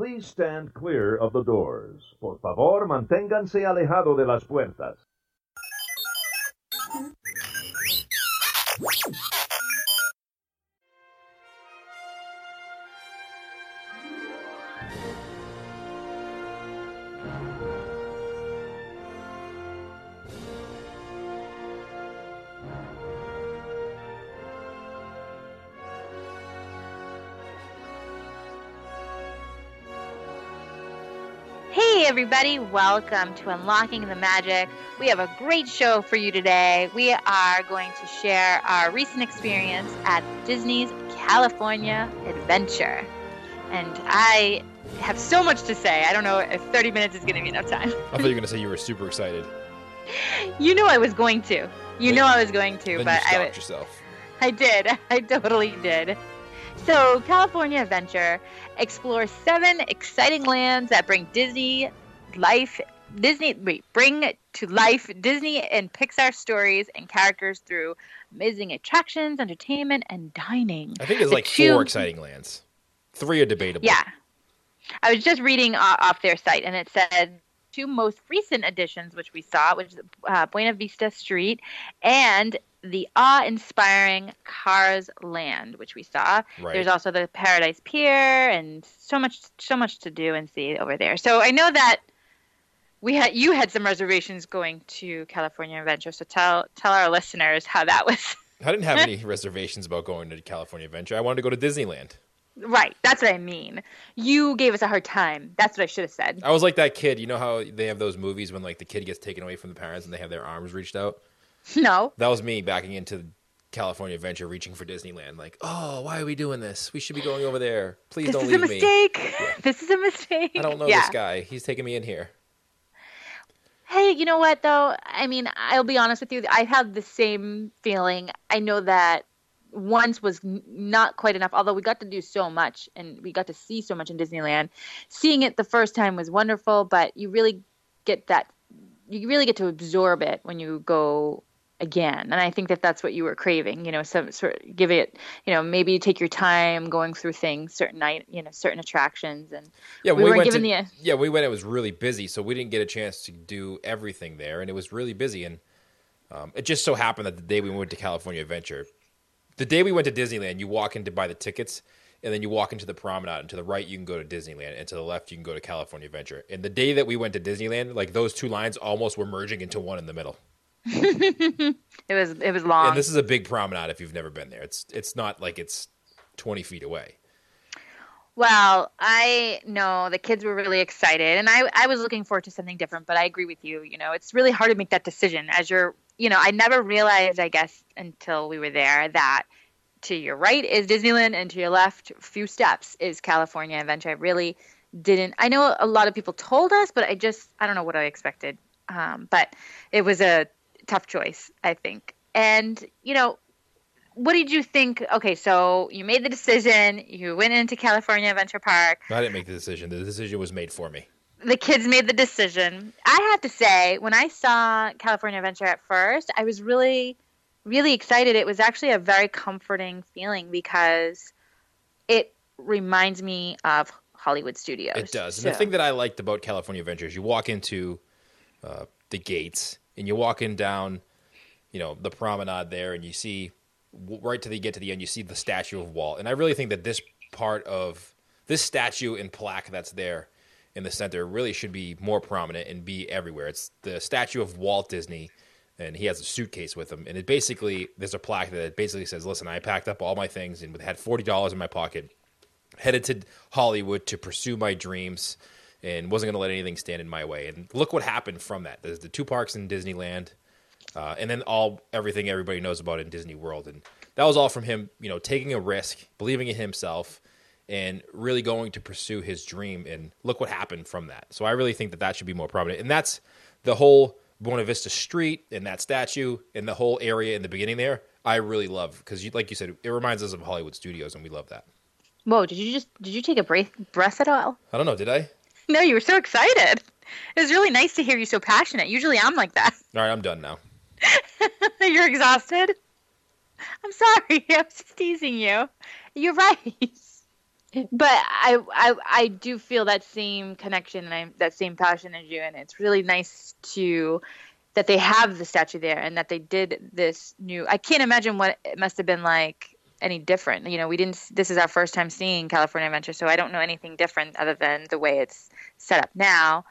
Please stand clear of the doors. Por favor, manténganse alejado de las puertas. Everybody, welcome to Unlocking the Magic. We have a great show for you today. We are going to share our recent experience at Disney's California Adventure. And I have so much to say. I don't know if 30 minutes is going to be enough time. I thought you were going to say you were super excited. You know I was going to. You Then- know I was going to, then but you stopped I, yourself. I did. I totally did. So, California Adventure explores seven exciting lands that bring Disney life, Disney, wait, bring to life Disney and Pixar stories and characters through amazing attractions, entertainment, and dining. I think it's The like two- four exciting lands. Three are debatable. Yeah. I was just reading off their site, and it said two most recent additions, which we saw, which is uh, Buena Vista Street and the awe-inspiring Cars Land, which we saw. Right. There's also the Paradise Pier, and so much, so much to do and see over there. So I know that we had you had some reservations going to California Adventure. So tell tell our listeners how that was. I didn't have any reservations about going to California Adventure. I wanted to go to Disneyland. right, that's what I mean. You gave us a hard time. That's what I should have said. I was like that kid. You know how they have those movies when like the kid gets taken away from the parents and they have their arms reached out? No. That was me backing into California Adventure, reaching for Disneyland. Like, oh, why are we doing this? We should be going over there. Please this don't leave me. This is a mistake. This is a mistake. I don't know yeah. this guy. He's taking me in here. Hey, you know what though? I mean, I'll be honest with you. I had the same feeling. I know that once was not quite enough. Although we got to do so much and we got to see so much in Disneyland. Seeing it the first time was wonderful, but you really get that. You really get to absorb it when you go again, and I think that that's what you were craving. You know, some sort of give it. You know, maybe take your time going through things, certain night, you know, certain attractions, and Yeah, We we, went to, the- yeah we went. It was really busy, so we didn't get a chance to do everything there, and it was really busy. And um, it just so happened that the day we went to California Adventure, the day we went to Disneyland, you walk in to buy the tickets, and then you walk into the promenade, and to the right you can go to Disneyland, and to the left you can go to California Adventure. And the day that we went to Disneyland, like those two lines almost were merging into one in the middle. it was it was long. And this is a big promenade if you've never been there. It's it's not like it's twenty feet away. Well, I know the kids were really excited, and I I was looking forward to something different. But I agree with you. You know, it's really hard to make that decision as you're. You know, I never realized, I guess, until we were there that to your right is Disneyland, and to your left, a few steps is California Adventure. I really didn't. I know a lot of people told us, but I just I don't know what I expected. Um, but it was a tough choice, I think. And you know, what did you think? Okay, so you made the decision. You went into California Adventure Park. I didn't make the decision. The decision was made for me. The kids made the decision. I have to say, when I saw California Adventure at first, I was really, really excited. It was actually a very comforting feeling because it reminds me of Hollywood Studios. It does. And the thing that I liked about California Adventure is you walk into uh, the gates and you walk in down, you know, the promenade there, and you see right till you get to the end, you see the statue of Walt. And I really think that this part of this statue and plaque that's there in the center really should be more prominent and be everywhere. It's the statue of Walt Disney. And he has a suitcase with him, and it basically there's a plaque that basically says, "Listen, I packed up all my things and had forty dollars in my pocket, headed to Hollywood to pursue my dreams and wasn't going to let anything stand in my way. And look what happened from that. There's the two parks in Disneyland, uh, and then all everything everybody knows about in Disney World. And that was all from him, you know, taking a risk, believing in himself, and really going to pursue his dream. And look what happened from that. So I really think that that should be more prominent. And that's the whole Buena Vista Street and that statue and the whole area in the beginning there. I really love because, you, like you said, it reminds us of Hollywood Studios, and we love that. Whoa! Did you just did you take a breath breath at all? I don't know, did I? No, you were so excited. It was really nice to hear you so passionate. Usually I'm like that. All right, I'm done now. You're exhausted. I'm sorry. I was just teasing you. You're right. but I, I I do feel that same connection and I, that same passion as you, and it's really nice to that they have the statue there and that they did this new. I can't imagine what it must have been like any different. You know, we didn't. This is our first time seeing California Adventure, so I don't know anything different other than the way it's set up now.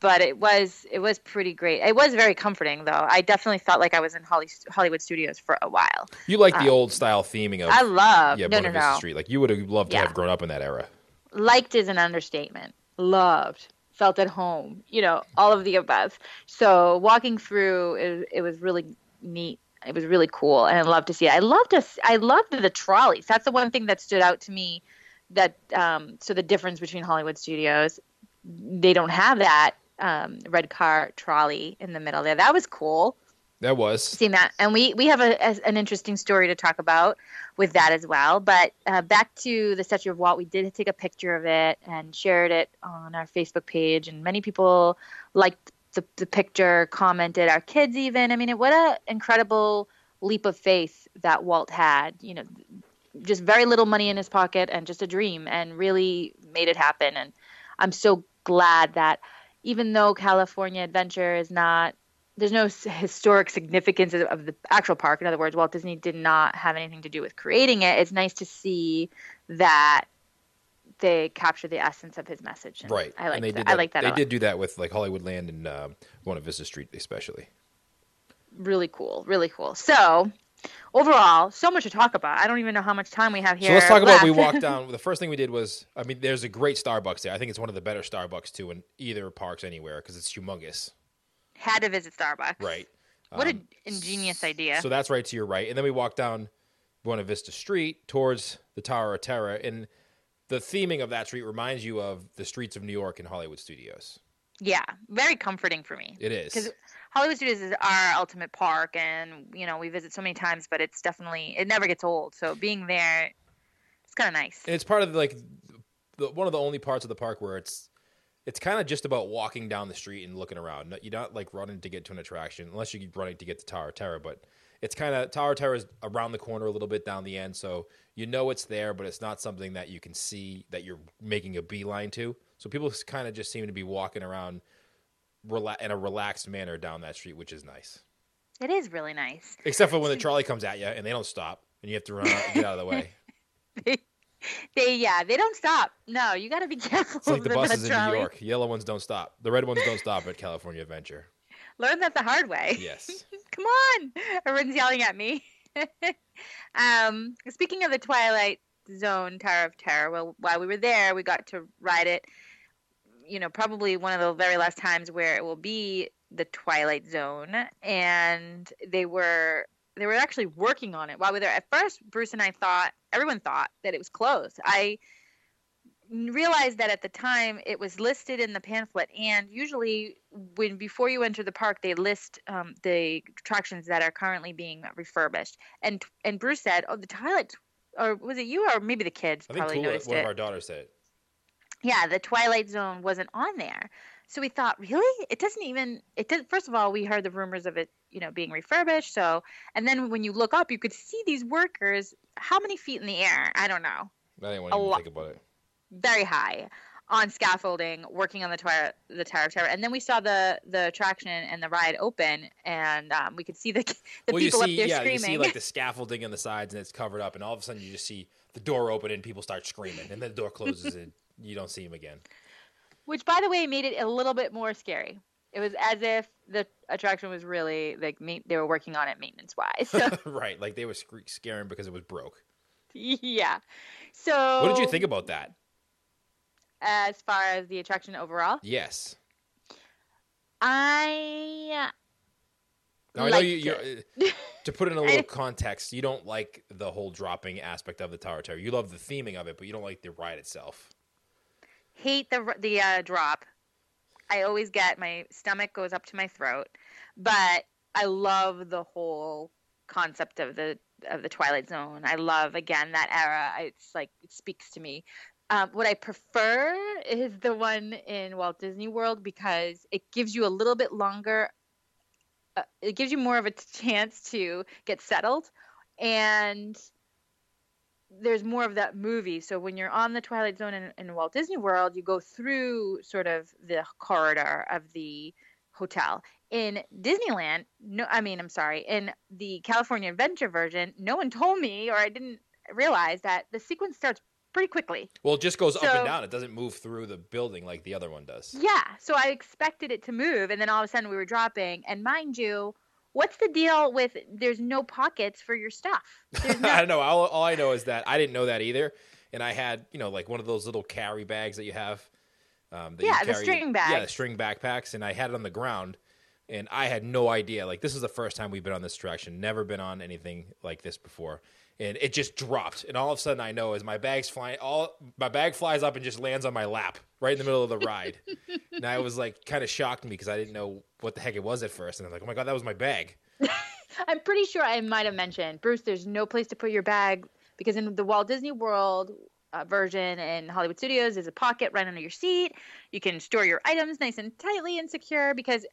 But it was it was pretty great. It was very comforting, though. I definitely felt like I was in Holly, Hollywood Studios for a while. You like the um, old style theming of I love yeah, no, no, no. Street. Like you would have loved to have grown up in that era. Liked is an understatement. Loved felt at home. You know, all of the above. So walking through, it, it was really neat it was really cool and I love to see it. I loved us I loved the trolleys. That's the one thing that stood out to me that um, so the difference between Hollywood studios they don't have that um, red car trolley in the middle there. That was cool. That was seeing that, and we we have a, a, an interesting story to talk about with that as well. But uh, back to the statue of Walt, we did take a picture of it and shared it on our Facebook page, and many people liked the, the picture, commented, our kids even. I mean, what an incredible leap of faith that Walt had. You know, just very little money in his pocket and just a dream, and really made it happen. And I'm so glad that even though California Adventure is not there's no historic significance of the actual park. In other words, Walt Disney did not have anything to do with creating it. It's nice to see that they capture the essence of his message. And right. I like that. that. I like that. They did do that with like Hollywoodland and uh, Buena Vista Street, especially. Really cool. Really cool. So overall, so much to talk about. I don't even know how much time we have here. So let's talk left. about we walked down. The first thing we did was, I mean, there's a great Starbucks there. I think it's one of the better Starbucks too in either parks anywhere because it's humongous. Had to visit Starbucks. Right. What um, an ingenious idea. So that's right to your right, and then we walked down Buena Vista Street towards the Tower of Terror, and the theming of that street reminds you of the streets of New York and Hollywood Studios. Yeah, very comforting for me. It is because Hollywood Studios is our ultimate park, and you know we visit so many times, but it's definitely it never gets old. So being there, it's kind of nice. And it's part of like the, one of the only parts of the park where it's it's kind of just about walking down the street and looking around. You're not like running to get to an attraction unless you're running to get to Tower Terror, but it's kind of Tower Terror is around the corner a little bit down the end, so you know it's there, but it's not something that you can see that you're making a beeline to. So people kind of just seem to be walking around rela- in a relaxed manner down that street, which is nice. It is really nice. Except for when the trolley comes at you and they don't stop and you have to run out and get out of the way. they, they, yeah, they don't stop. No, you got to be careful. It's like the buses in New York. Yellow ones don't stop. The red ones don't stop at California Adventure. Learn that the hard way. Yes. Come on. Everyone's yelling at me. um, speaking of the Twilight Zone Tower of Terror, well, while we were there, we got to ride it. You know, probably one of the very last times where it will be the Twilight Zone, and they were they were actually working on it while we were there. At first, Bruce and I thought everyone thought that it was closed. I realized that at the time it was listed in the pamphlet and usually when before you enter the park they list um, the attractions that are currently being refurbished. And and bruce said oh the twilight or was it you or maybe the kids I probably think noticed one it. of our daughters said. Yeah the twilight zone wasn't on there. So we thought really? It doesn't even it did first of all we heard the rumors of it you know being refurbished so and then when you look up you could see these workers how many feet in the air? I don't know. I didn't want to even think about it very high on scaffolding working on the tower the tower of terror. And then we saw the the attraction and the ride open and um, we could see the, the well, people you see, up there yeah, screaming you see like the scaffolding on the sides and it's covered up and all of a sudden you just see the door open and people start screaming and then the door closes and you don't see them again. Which by the way made it a little bit more scary. It was as if the attraction was really like they were working on it maintenance wise so. right like they were scaring because it was broke. Yeah. So what did you think about that as far as the attraction overall? Yes. I. Now, I know you. Uh, to put in a little context, you don't like the whole dropping aspect of the Tower Terror. You love the theming of it, but you don't like the ride itself. Hate the the uh, drop. I always get my stomach goes up to my throat, but I love the whole concept of the of the Twilight Zone. I love again that era. It's like it speaks to me. Um, what I prefer is the one in Walt Disney World because it gives you a little bit longer. Uh, it gives you more of a chance to get settled, and there's more of that movie. So when you're on the Twilight Zone in, in Walt Disney World, you go through sort of the corridor of the hotel. In Disneyland, no, I mean, I'm sorry, in the California Adventure version, no one told me or I didn't realize that the sequence starts pretty quickly. Well, it just goes up and down. It doesn't move through the building like the other one does. Yeah, so I expected it to move, and then all of a sudden we were dropping. And mind you, what's the deal with there's no pockets for your stuff? No I don't know. All, all I know is that I didn't know that either, and I had you know like one of those little carry bags that you have. Um, that you Yeah, the carry- string Yeah, the string backpacks, and I had it on the ground, and I had no idea. Like this is the first time we've been on this attraction. Never been on anything like this before, and it just dropped. And all of a sudden, I know as my bag's flying, all my bag flies up and just lands on my lap right in the middle of the ride. and I was like, kind of shocked me because I didn't know what the heck it was at first, and I'm like, oh my god, that was my bag. I'm pretty sure I might have mentioned, Bruce, there's no place to put your bag because in the Walt Disney World uh, version in Hollywood Studios, there's a pocket right under your seat. You can store your items nice and tightly and secure because,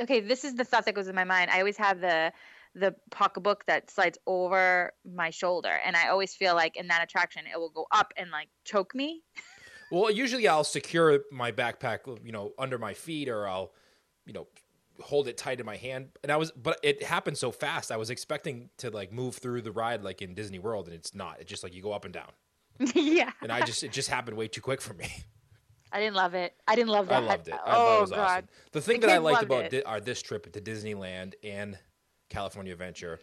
okay, this is the thought that goes in my mind. I always have the the pocketbook that slides over my shoulder and i always feel like in that attraction it will go up and like choke me Well, usually I'll secure my backpack, you know, under my feet, or I'll, you know, hold it tight in my hand. And I was, but it happened so fast. I was expecting to like move through the ride like in Disney World, and it's not. It's just like you go up and down. yeah And I just, it just happened way too quick for me. i didn't love it i didn't love that I loved it. I oh it was god awesome. The thing The that I liked about di- our this trip to Disneyland and California Adventure,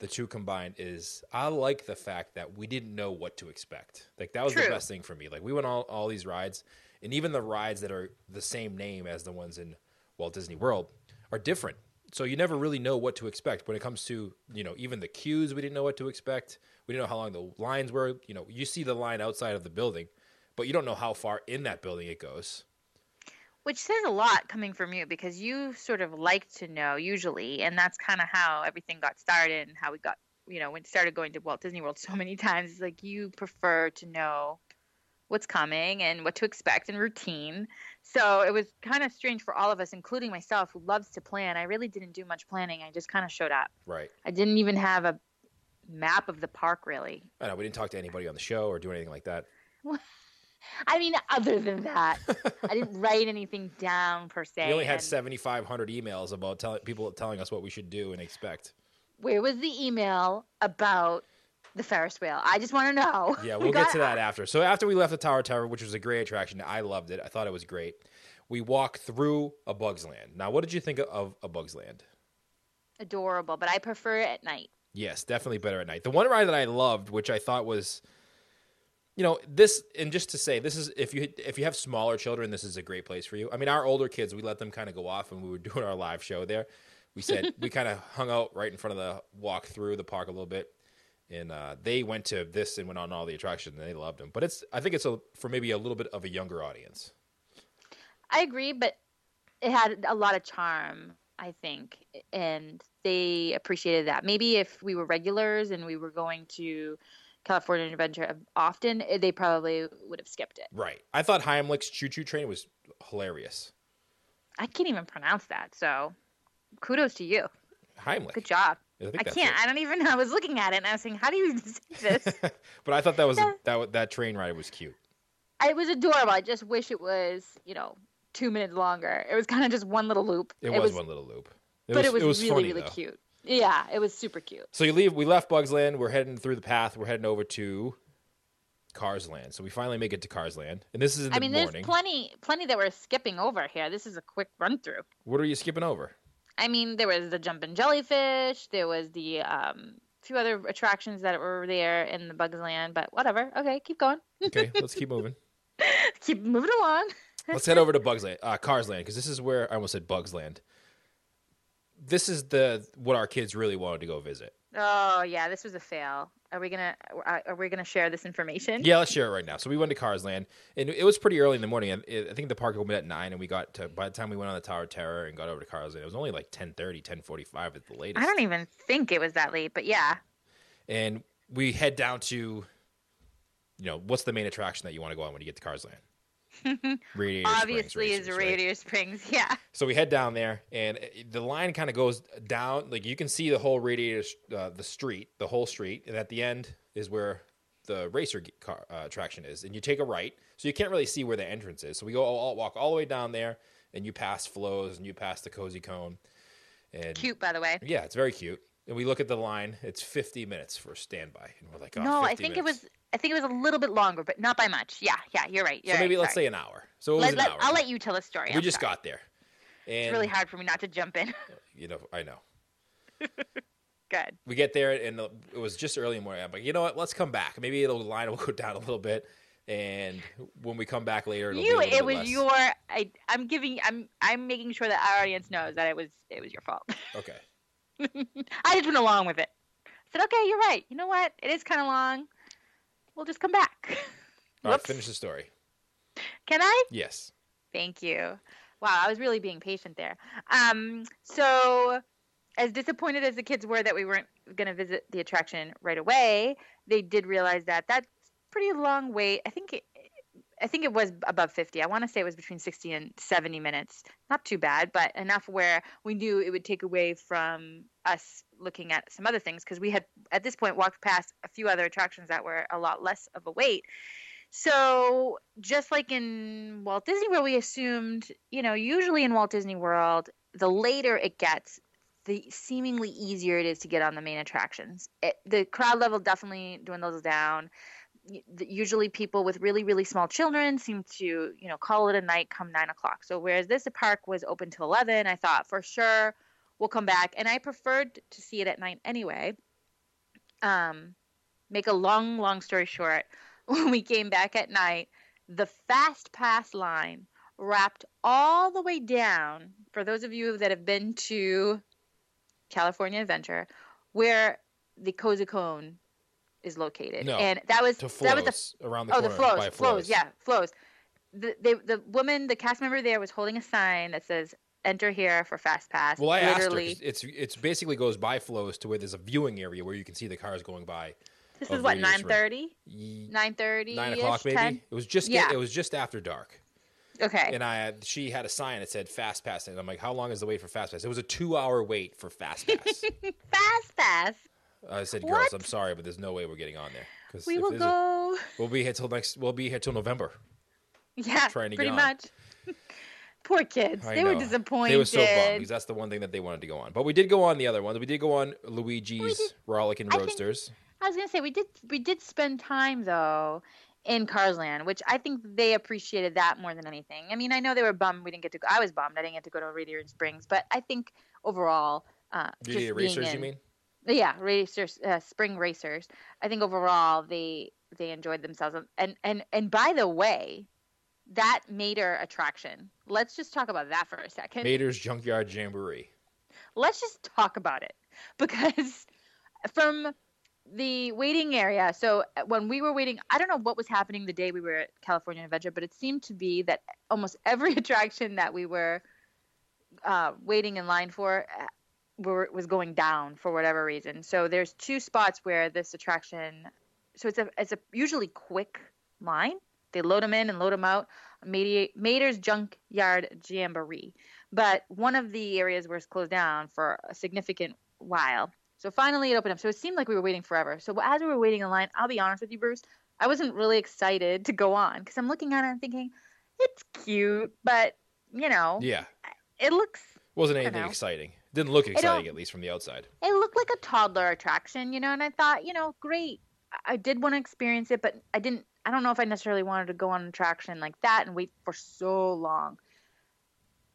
the two combined, is I like the fact that we didn't know what to expect. Like that was the best thing for me. Like we went all all these rides, and even the rides that are the same name as the ones in Walt Disney World are different. So you never really know what to expect when it comes to you know even the queues. We didn't know what to expect. We didn't know how long the lines were. You know, you see the line outside of the building, but you don't know how far in that building it goes. Which says a lot coming from you because you sort of like to know usually and that's kind of how everything got started and how we got you know when started going to walt disney world so many times it's like you prefer to know what's coming and what to expect and routine. So it was kind of strange for all of us including myself who loves to plan. I really didn't do much planning. I just kind of showed up. Right. i didn't even have a map of the park really. I know we didn't talk to anybody on the show or do anything like that. i mean other than that i didn't write anything down per se We only had seventy five hundred emails about telling people telling us what we should do and expect. where was the email about the Ferris wheel? I just want to know. Yeah, We we'll get to that after. So after we left the Tower Tower, which was a great attraction, I loved it. I thought it was great. We walked through a Bugs Land. Now, what did you think of a Bugs Land? Adorable, but I prefer it at night. Yes, definitely better at night. The one ride that I loved, which I thought was, you know, this and just to say, this is if you if you have smaller children, this is a great place for you. I mean, our older kids, we let them kind of go off when we were doing our live show there. We said we kind of hung out right in front of the walk through the park a little bit, and uh, they went to this and went on all the attractions and they loved them. But it's I think it's a, for maybe a little bit of a younger audience. I agree, but it had a lot of charm, I think, and they appreciated that. Maybe if we were regulars and we were going to California Adventure often, eh, they probably would have skipped it. Right. I thought Heimlich's Choo Choo Train was hilarious. I can't even pronounce that, so kudos to you. Heimlich. Good job. I, I can't. it. I don't even know. I was looking at it and I was saying, how do you say this? But I thought that was a, that that train ride was cute. it was adorable. I just wish it was, you know, two minutes longer. It was kind of just one little loop. It, was, one little loop. It but was, it was, really, funny, really though. cute. Yeah, it was super cute. So you leave. We left Bugs Land. We're heading through the path. We're heading over to Cars Land. So we finally make it to Cars Land, and this is in the I mean, morning. there's plenty, plenty that we're skipping over here. This is a quick run through. what are you skipping over? I mean, there was the jumping jellyfish. There was the um, few other attractions that were there in the Bugs Land. But whatever. Okay, keep going. Okay, let's keep moving. keep moving along. Let's head over to Bugs Land, uh, Cars Land, because this is where I almost said Bugs Land. This is the what our kids really wanted to go visit. Oh yeah, this was a fail. Are we gonna are are we gonna share this information? Yeah, let's share it right now. So we went to Cars Land, and it was pretty early in the morning. I think the park opened at nine, and we got to by the time we went on the Tower of Terror and got over to Cars Land, it was only like 10.30, 10.45 at the latest. I don't even think it was that late, but yeah. and we head down to, you know, what's the main attraction that you want to go on when you get to Cars Radiator Springs Obviously, is Racers, right? Radiator Springs. Yeah. So we head down there, and the line kind of goes down. Like you can see the whole Radiator, uh, the street, the whole street, and at the end is where the racer car uh, attraction is, and you take a right, so you can't really see where the entrance is. So we go all, walk all the way down there, and you pass Flo's, and you pass the cozy cone, and Cute, by the way. yeah, it's very cute. And we look at the line; it's 50 minutes for standby, and we're like, oh, no, I 50 think minutes. it was. I think it was a little bit longer, but not by much. Yeah, yeah, you're right. You're So maybe right, let's sorry. say an hour. So it was Let, an let- hour. I'll let you tell the story. we I'm just sorry. got there, and It's really hard for me not to jump in. You know, I know. Good. we get there and it was just early in the morning. I'm like, you know what? Let's come back. Maybe the line will go down a little bit, and when we come back later, it'll you, be a it bit was less. your. I. I'm giving. I'm. I'm making sure that our audience knows that it was. It was your fault. Okay. I just went along with it. I said, okay, you're right. You know what? It is kind of long. We'll just come back. All right. Finish the story. Can I? Yes. Thank you. Wow, I was really being patient there. Um, so, as disappointed as the kids were that we weren't going to visit the attraction right away, they did realize that that's pretty long wait. I think it, I think it was above 50. I want to say it was between 60 and 70 minutes. Not too bad, but enough where we knew it would take away from us looking at some other things because we had at this point walked past a few other attractions that were a lot less of a wait. So, just like in Walt Disney World, we assumed, you know, usually in Walt Disney World, the later it gets, the seemingly easier it is to get on the main attractions. It, the crowd level definitely dwindles down. Usually, people with really, really small children seem to, you know, call it a night come nine o'clock. So, whereas this park was open till 11, I thought for sure we'll come back. And I preferred to see it at night anyway. Um, make a long, long story short, when we came back at night, the fast pass line wrapped all the way down. For those of you that have been to California Adventure, where the Cozy Cone is located, No, and that was To that was the around the oh corner the Flo's, by Flo's, yeah, Flo's. The, the the woman, the cast member there was holding a sign that says "Enter here for fast pass." Well, I asked her. It's it's basically goes by flows to where there's a viewing area where you can see the cars going by. this is what radius nine thirty, Ye- nine thirty, Nine o'clock, maybe. 10? It was just Yeah. it was just after dark, Okay. and I had, she had a sign that said fast pass, and I'm like, how long is the wait for fast pass? It was a two hour wait for fast pass. fast pass. I said, girls, What? I'm sorry, but there's no way we're getting on there because We will go. we'll be here till next. We'll be here till November. Yeah, trying to pretty get on. much. Poor kids. I they were know. disappointed. They were so bummed because that's the one thing that they wanted to go on. But we did go on the other ones. We did go on Luigi's did- Rollickin' I think- Roadsters. I was gonna say we did we did spend time though in Cars Land, which I think they appreciated that more than anything. I mean, I know they were bummed we didn't get to go. I was bummed I didn't get to go to Radiator Springs, but I think overall, uh, Did just you? You mean? Yeah, racers, uh, spring racers. I think overall they they enjoyed themselves. And and and by the way, that Mater attraction. Let's just talk about that for a second. Mater's Junkyard Jamboree. let's just talk about it because from the waiting area so uh, when we were waiting i don't know what was happening the day we were at california adventure but it seemed to be that almost every attraction that we were uh, waiting in line for uh, were, was going down for whatever reason so there's two spots where this attraction so it's a it's a usually quick line they load them in and load them out mater's junkyard jamboree but one of the areas was closed down for a significant while. So finally it opened up. So it seemed like we were waiting forever. So as we were waiting in line, I'll be honest with you, Bruce, I wasn't really excited to go on because I'm looking at it and thinking, it's cute, but you know, Yeah, it looks wasn't anything know. exciting. Didn't look exciting at least from the outside. it looked like a toddler attraction, you know, and I thought, you know, great. I- did want to experience it, but I didn't I don't know if I necessarily wanted to go on an attraction like that and wait for so long.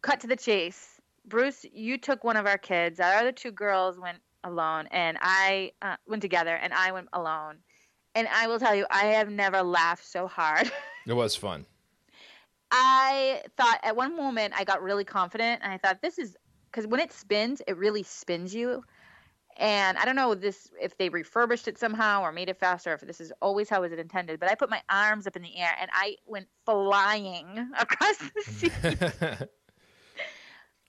Cut to the chase. Bruce, you took one of our kids. Our other two girls went alone, and I uh, went together, and I went alone. And I will tell you, I have never laughed so hard. It was fun. I thought at one moment I got really confident, and I thought this is because when it spins, it really spins you. And I don't know this if they refurbished it somehow or made it faster, if this is always how it was intended. But I put my arms up in the air and I went flying across the sea. a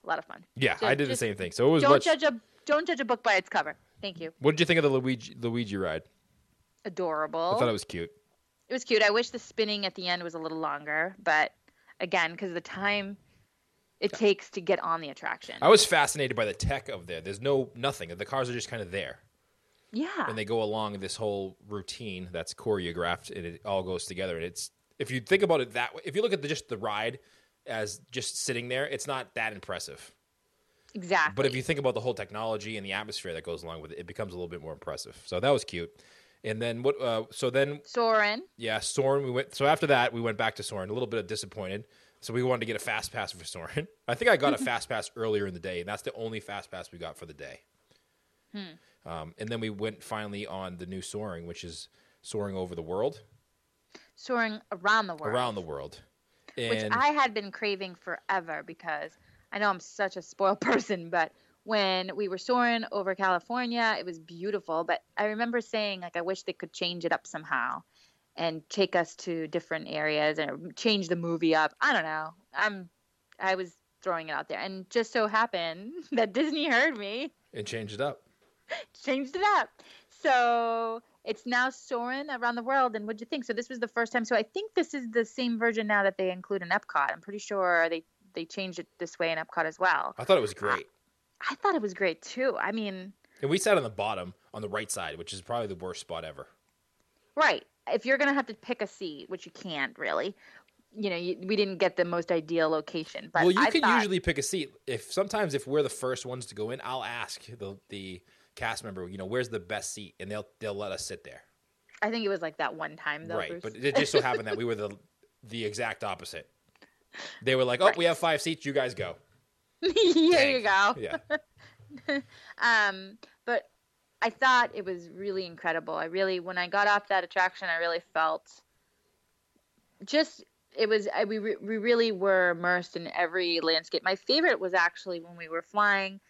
lot of fun. yeah, I did the same thing. So it was Don't much. judge a don't judge a book by its cover. Thank you. What did you think of the Luigi Luigi ride? Adorable. I thought it was cute. it was cute. I wish the spinning at the end was a little longer, but again, because the time it takes to get on the attraction. I was fascinated by the tech of there. There's no nothing. The cars are just kind of there. Yeah. and they go along this whole routine that's choreographed and it all goes together. And it's if you think about it that way, if you look at the, just the ride as just sitting there, it's not that impressive. exactly. But if you think about the whole technology and the atmosphere that goes along with it, it becomes a little bit more impressive. So that was cute. And then what? Uh, so then, Soarin'. yeah, Soarin'. We went. So after that, we went back to Soarin'. A little bit of disappointed. So we wanted to get a fast pass for Soarin'. I think I got a fast pass earlier in the day, and that's the only fast pass we got for the day. Um, and then we went finally on the new soaring, which is soaring over the world, Soaring around the world. around the world. And which I had been craving forever because I know I'm such a spoiled person, but when we were soaring over California, it was beautiful. But I remember saying, like, I wish they could change it up somehow and take us to different areas and change the movie up. I don't know. I'm, I was throwing it out there, and just so happened that Disney heard me and changed it up. changed it up. So it's now soaring around the world. And what'd you think? So this was the first time. So I think this is the same version now that they include in Epcot. I'm pretty sure they they changed it this way in Epcot as well. I thought it was great. I thought it was great too. I mean, And we sat on the bottom on the right side, which is probably the worst spot ever. right. If you're gonna have to pick a seat, which you can't really, you know, you, we didn't get the most ideal location. But well, you I can thought- usually pick a seat. If sometimes if we're the first ones to go in, I'll ask the the cast member, you know, where's the best seat, and they'll they'll let us sit there. I think it was like that one time though. right, Bruce. but it just so happened that we were the the exact opposite. They were like, "Oh, we have five seats. You guys go." there you go. Yeah, Um, but I thought it was really incredible. I really, when I got off that attraction, I really felt just it was. I, we re- we really were immersed in every landscape. My favorite was actually when we were flying,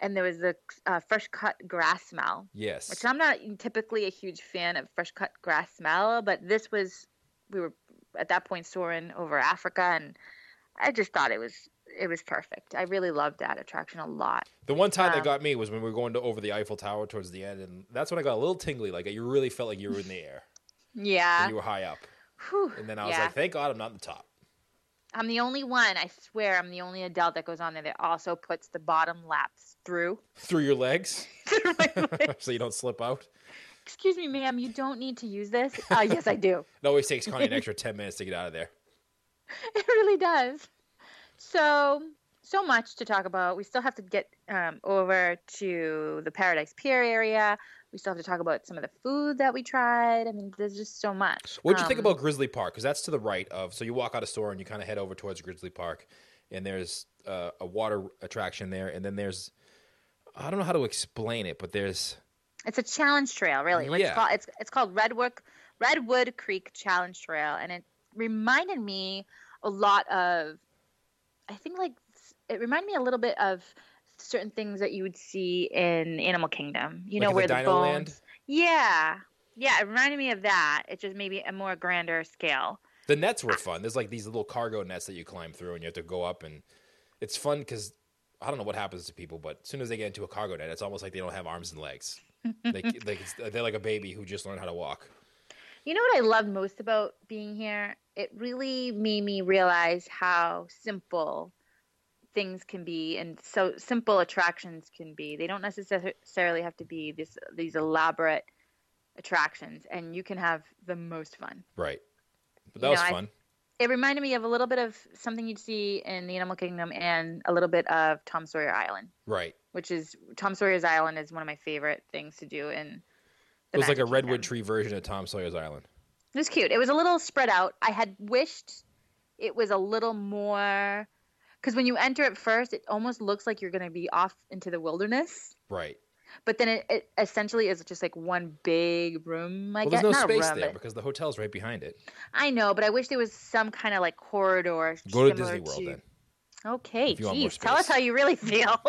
and there was the uh, fresh cut grass smell. yes. Which I'm not typically a huge fan of fresh cut grass smell, but this was we were at that point soaring over Africa, and I just thought it was it was perfect. I really loved that attraction a lot. The one time that Um, got me was when we were going to over the Eiffel Tower towards the end, and that's when I got a little tingly. Like you really felt like you were in the air, Yeah. and you were high up. Whew. And then I was Yeah. like, "Thank God I'm not in the top." I'm the only one, I swear, I'm the only adult that goes on there that also puts the bottom laps through. Through your legs, Through legs. so you don't slip out. Excuse me, ma'am, you don't need to use this. Uh, yes, I do. It always takes Connie an extra ten minutes to get out of there. It really does. So, so much to talk about. We still have to get um, over to the Paradise Pier area. We still have to talk about some of the food that we tried. I mean, there's just so much. What'd you think Um, about Grizzly Park? Because that's to the right of. So you walk out of store and you kind of head over towards Grizzly Park, and there's uh, a water attraction there, and then there's I don't know how to explain it, but there's It's a challenge trail, really. Like, Yeah. It's called it's it's called Redwood Redwood Creek Challenge Trail, and it reminded me a lot of, I think like it reminded me a little bit of certain things that you would see in Animal Kingdom. You Like know where the the, Dino Land? bones. Yeah, yeah. It reminded me of that. It's just maybe a more grander scale. the nets were fun. There's like these little cargo nets that you climb through, and you have to go up, and it's fun because I don't know what happens to people, but as soon as they get into a cargo net, it's almost like they don't have arms and legs. they, like it's, they're like a baby who just learned how to walk. You know what I love most about being here? It really made me realize how simple things can be and so simple attractions can be. They don't necessarily have to be this these elaborate attractions and you can have the most fun. Right. But that You was know, I- fun. It reminded me of a little bit of something you'd see in the Animal Kingdom and a little bit of Tom Sawyer Island, right. which is Tom Sawyer's Island is one of my favorite things to do in It was like a redwood Kingdom. tree version of Tom Sawyer's Island. It was cute. It was a little spread out. I had wished it was a little more because when you enter it first, it almost looks like you're going to be off into the wilderness. Right. But then it, it essentially is just like one big room. I Well, guess there's no not space room, there because the hotel's right behind it. I know, but I wish there was some kind of like corridor. Go to Disney World to- then. Okay, if you want more geez, tell us how you really feel.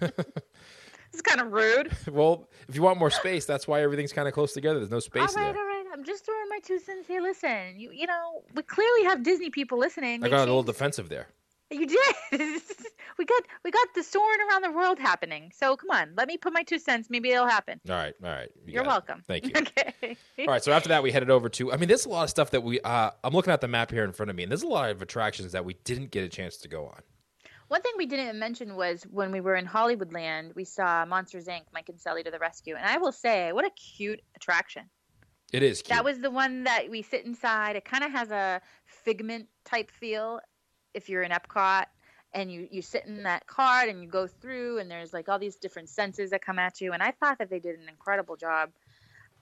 it's kind of rude. Well, if you want more space, that's why everything's kind of close together. There's no space all right, there. all right. I'm just throwing my two cents here. Listen, you you know, we clearly have Disney people listening. I got a little defensive there. You did. we got we got the soaring around the world happening. So come on, let me put my two cents. Maybe it'll happen. All right, all right. You You're got it. welcome. Thank you. Okay. All right, so after that, we headed over to. I mean, there's a lot of stuff that we. Uh, I'm looking at the map here in front of me, and there's a lot of attractions that we didn't get a chance to go on. One thing we didn't mention was when we were in Hollywoodland, we saw Monsters Inc. Mike and Sally to the rescue, and I will say, what a cute attraction. It is. Cute. That was the one that we sit inside. It kind of has a figment type feel. If you're in Epcot and you you sit in that card and you go through, and there's like all these different senses that come at you, and I thought that they did an incredible job.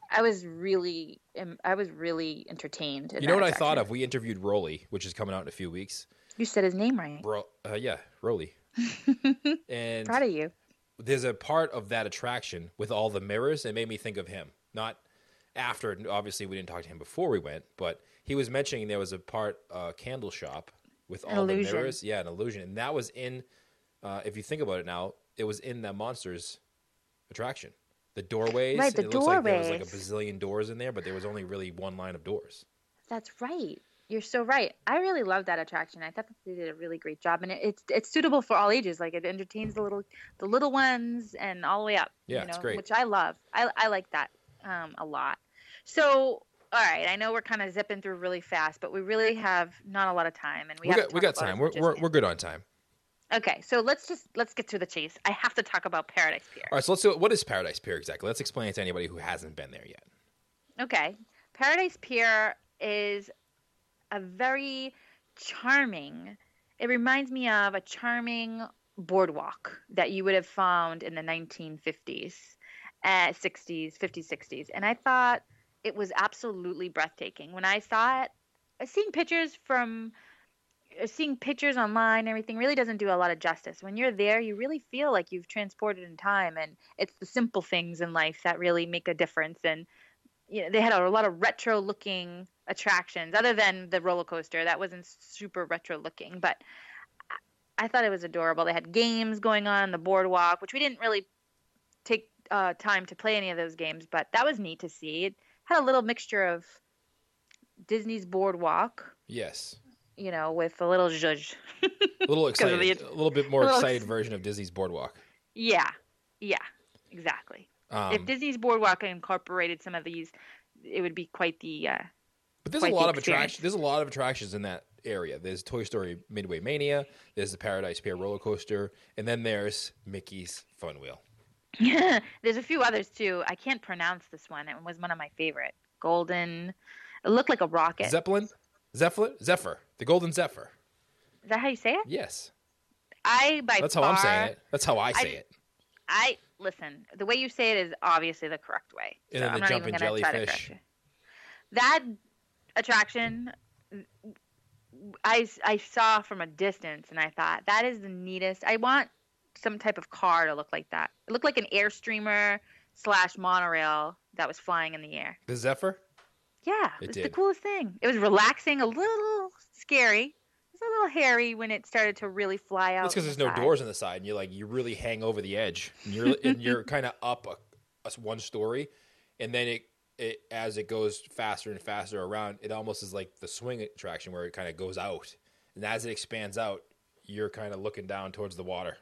I was really, I was really entertained. You know what attraction. I thought of? We interviewed Rolly, which is coming out in a few weeks. You said his name right. Bro, uh, yeah, Rolly. and proud of you. There's a part of that attraction with all the mirrors that made me think of him. Not after, obviously, we didn't talk to him before we went, but he was mentioning there was a part, uh, candle shop with all the mirrors. Yeah, an illusion, and that was in. Uh, if you think about it now, it was in the monsters attraction. The doorways. Right, the it doorways. looks like there was like a bazillion doors in there, but there was only really one line of doors. That's right. You're so right. I really love that attraction. I thought that they did a really great job, and it, it's it's suitable for all ages. Like it entertains the little the little ones and all the way up. Yeah, you know, it's great. Which I love. I I like that um, a lot. So all right, I know we're kind of zipping through really fast, but we really have not a lot of time, and we, we got we got time. We're we're, we're good on time. Okay, so let's just let's get to the chase. I have to talk about Paradise Pier. All right, so let's do it. What is Paradise Pier exactly? Let's explain it to anybody who hasn't been there yet. Okay, Paradise Pier is a very charming. It reminds me of a charming boardwalk that you would have found in the 1950s, uh, 60s, 50s, 60s, and I thought it was absolutely breathtaking when I saw it. Seeing pictures from seeing pictures online everything really doesn't do a lot of justice. When you're there, you really feel like you've transported in time, and it's the simple things in life that really make a difference. And you know, they had a lot of retro looking attractions, other than the roller coaster that wasn't super retro looking, but. I thought it was adorable. They had games going on the boardwalk, which we didn't really take uh, time to play any of those games, but that was neat to see. It had a little mixture of Disney's boardwalk. Yes you know, with a little zhuzh. a little excited, the, a little bit more little excited ex- version of Disney's Boardwalk. Yeah, yeah, exactly. Um, if Disney's Boardwalk incorporated some of these, it would be quite the. Uh, but there's a lot the of attractions. There's a lot of attractions in that area. There's Toy Story Midway Mania. There's the Paradise Pier roller coaster, and then there's Mickey's Fun Wheel. Yeah, there's a few others too. I can't pronounce this one. It was one of my favorite. Golden. It looked like a rocket. Zeppelin. Zephyr. Zephyr. The Golden Zephyr. Is that how you say it? Yes. I by That's far, how I'm saying it. That's how I say I, it. I listen. The way you say it is obviously the correct way. And so then the jumping jellyfish. That attraction, I I saw from a distance, and I thought that is the neatest. I want some type of car to look like that. It looked like an airstreamer slash monorail that was flying in the air. The Zephyr. Yeah, it, was the coolest thing. It was relaxing, a little scary. It was a little hairy when it started to really fly out. It's because there's no side. doors on the side, and you're like you really hang over the edge, and you're and you're kind of up a, a, one story, and then it it as it goes faster and faster around, it almost is like the swing attraction where it kind of goes out, and as it expands out, you're kind of looking down towards the water.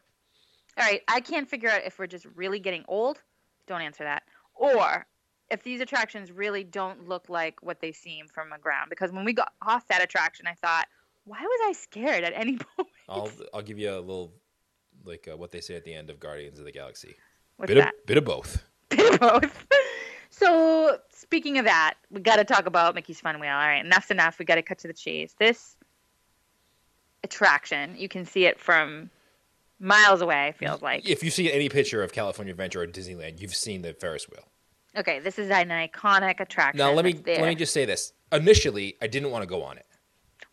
All right, I can't figure out if we're just really getting old. Don't answer that. Or if these attractions really don't look like what they seem from the ground. Because when we got off that attraction, I thought, why was I scared at any point? I'll I'll give you a little like uh, what they say at the end of Guardians of the Galaxy. What's bit that? Of, bit of both. Bit of both. So speaking of that, we got to talk about Mickey's Fun Wheel. All right, enough's enough. We got to cut to the chase. This attraction, you can see it from miles away. Feels like if you see any picture of California Adventure or Disneyland, you've seen the Ferris wheel. Okay, this is an iconic attraction. Now let me let me just say this. Initially, I didn't want to go on it.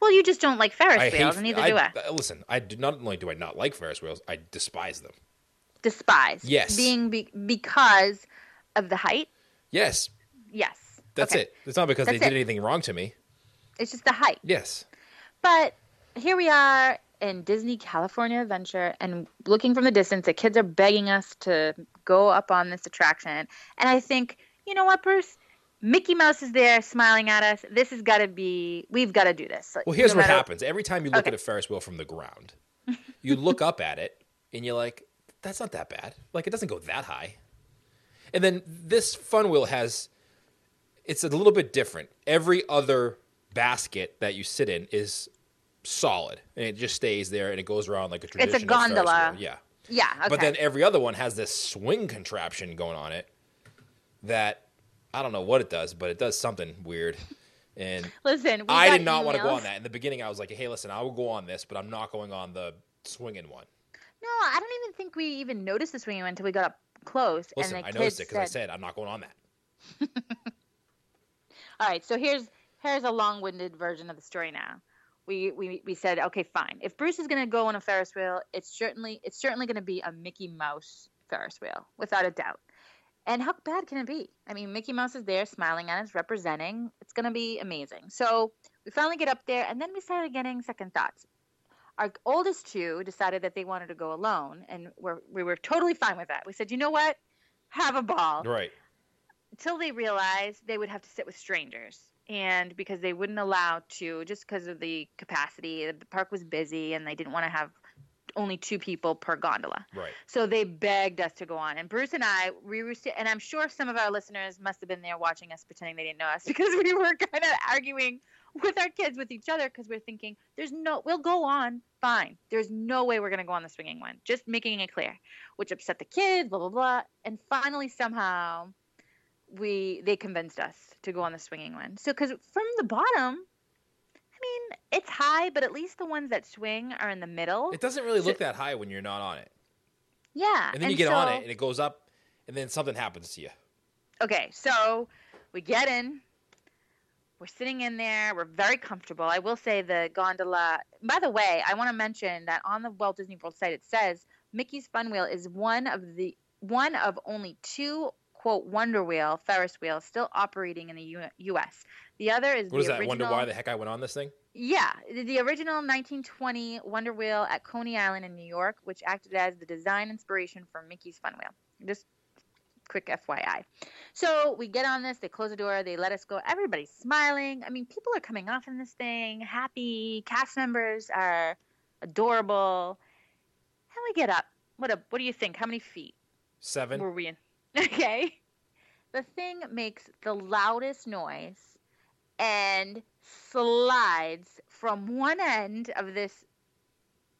Well, you just don't like Ferris I wheels, hate, neither I, do I. Listen, I do not only do I not like Ferris wheels, I despise them. Despise. Yes. Being be- because of the height. Yes. Yes. That's okay. it. It's not because That's they did it. anything wrong to me. It's just the height. Yes. But here we are in Disney California Adventure, and looking from the distance, the kids are begging us to go up on this attraction, and I think you know what, Bruce? Mickey Mouse is there smiling at us. This has got to be, we've got to do this. Well, here's no what matter... happens. Every time you look Okay. at a Ferris wheel from the ground, you look up at it and you're like, that's not that bad. Like, it doesn't go that high. And then this fun wheel has, it's a little bit different. Every other basket that you sit in is solid, and it just stays there, and it goes around like a a traditional Ferris gondola. wheel. Yeah. Yeah. Okay. But then every other one has this swing contraption going on it that I don't know what it does, but it does something weird. And listen, we I did not want to go on that. In the beginning, I was like, hey, listen, I will go on this, but I'm not going on the swinging one. No, I don't even think we even noticed the swinging one until we got up close. Listen, and the I noticed it because I said, said I'm not going on that. All right, so here's here's a long-winded version of the story now. We we, we said, okay, fine. If Bruce is going to go on a Ferris wheel, it's certainly it's certainly going to be a Mickey Mouse Ferris wheel, without a doubt. And how bad can it be? I mean, Mickey Mouse is there smiling at us, representing. It's going to be amazing. So we finally get up there, and then we started getting second thoughts. Our oldest two decided that they wanted to go alone, and we're, we were totally fine with that. We said, you know what? Have a ball Right. until they realized they would have to sit with strangers and because they wouldn't allow to just because of the capacity the park was busy and they didn't want to have only two people per gondola Right. so they begged us to go on and bruce and i we were and i'm sure some of our listeners must have been there watching us pretending they didn't know us because we were kind of arguing with our kids with each other because we're thinking there's no we'll go on fine. There's no way we're going to go on the swinging one. Just making it clear which upset the kids blah blah blah. And finally somehow we they convinced us to go on the swinging one. So because from the bottom i mean it's high but at least the ones that swing are in the middle. It doesn't really So- look that high when you're not on it, yeah and then you get on it, and it goes up, and then something happens to you. Okay, so we get in. We're sitting in there. We're very comfortable. I will say the gondola. By the way, I want to mention that on the Walt Disney World site it says Mickey's Fun Wheel is one of the one of only two quote Wonder Wheel Ferris wheels still operating in the U- U.S. The other is What the is that? original. Wonder why the heck I went on this thing? Yeah, the- the original 1920 Wonder Wheel at Coney Island in New York, which acted as the design inspiration for Mickey's Fun Wheel. Just quick FYI. So we get on this, they close the door, they let us go. Everybody's smiling. I mean, people are coming off in this thing, happy. Cast members are adorable. And we get up. What a, what do you think? How many feet? Seven. were we in? Okay. The thing makes the loudest noise and slides from one end of this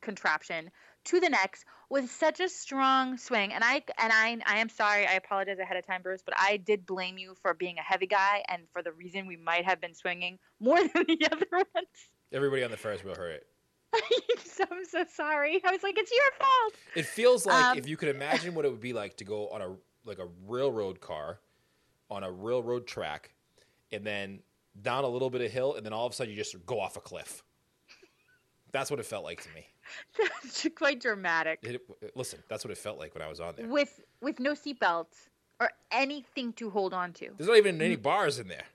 contraption to the next with such a strong swing and i and i i am sorry i apologize ahead of time bruce but i did blame you for being a heavy guy and for the reason we might have been swinging more than the other ones Everybody on the Ferris wheel heard it. so i'm so sorry i was like it's your fault It feels like Um, if you could imagine what it would be like to go on a like a railroad car on a railroad track, and then down a little bit of hill, and then all of a sudden you just go off a cliff. That's what it felt like to me. that's quite dramatic It, listen, that's what it felt like when I was on there. with with no seatbelt or anything to hold on to. There's not even any mm. bars in there.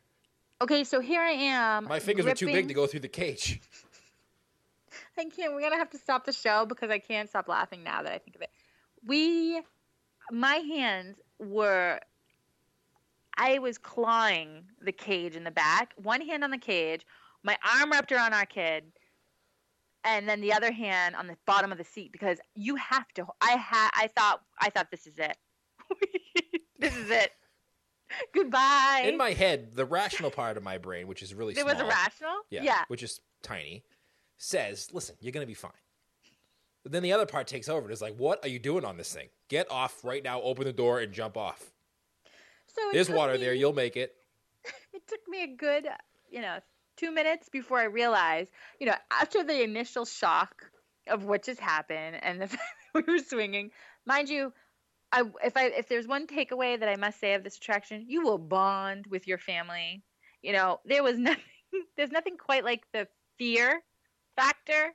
Okay, so here I am. My fingers were too big to go through the cage. I can't. We're gonna have to stop the show because I can't stop laughing now that I think of it. We, my hands were. I was clawing the cage in the back, one hand on the cage, my arm wrapped around our kid, and then the other hand on the bottom of the seat because you have to. I had. I thought. I thought this is it. this is it. Goodbye. In my head, the rational part of my brain, which is really it small, was irrational. yeah, yeah. which is tiny, says, "Listen, you're gonna be fine." But then the other part takes over and is like, "What are you doing on this thing? Get off right now! Open the door and jump off. So There's water me- there. You'll make it." it took me a good, you know, two minutes before I realized, you know, after the initial shock of what just happened and the fact that we were swinging, mind you, I if I if there's one takeaway that I must say of this attraction, you will bond with your family. You know, there was nothing. There's nothing quite like the fear factor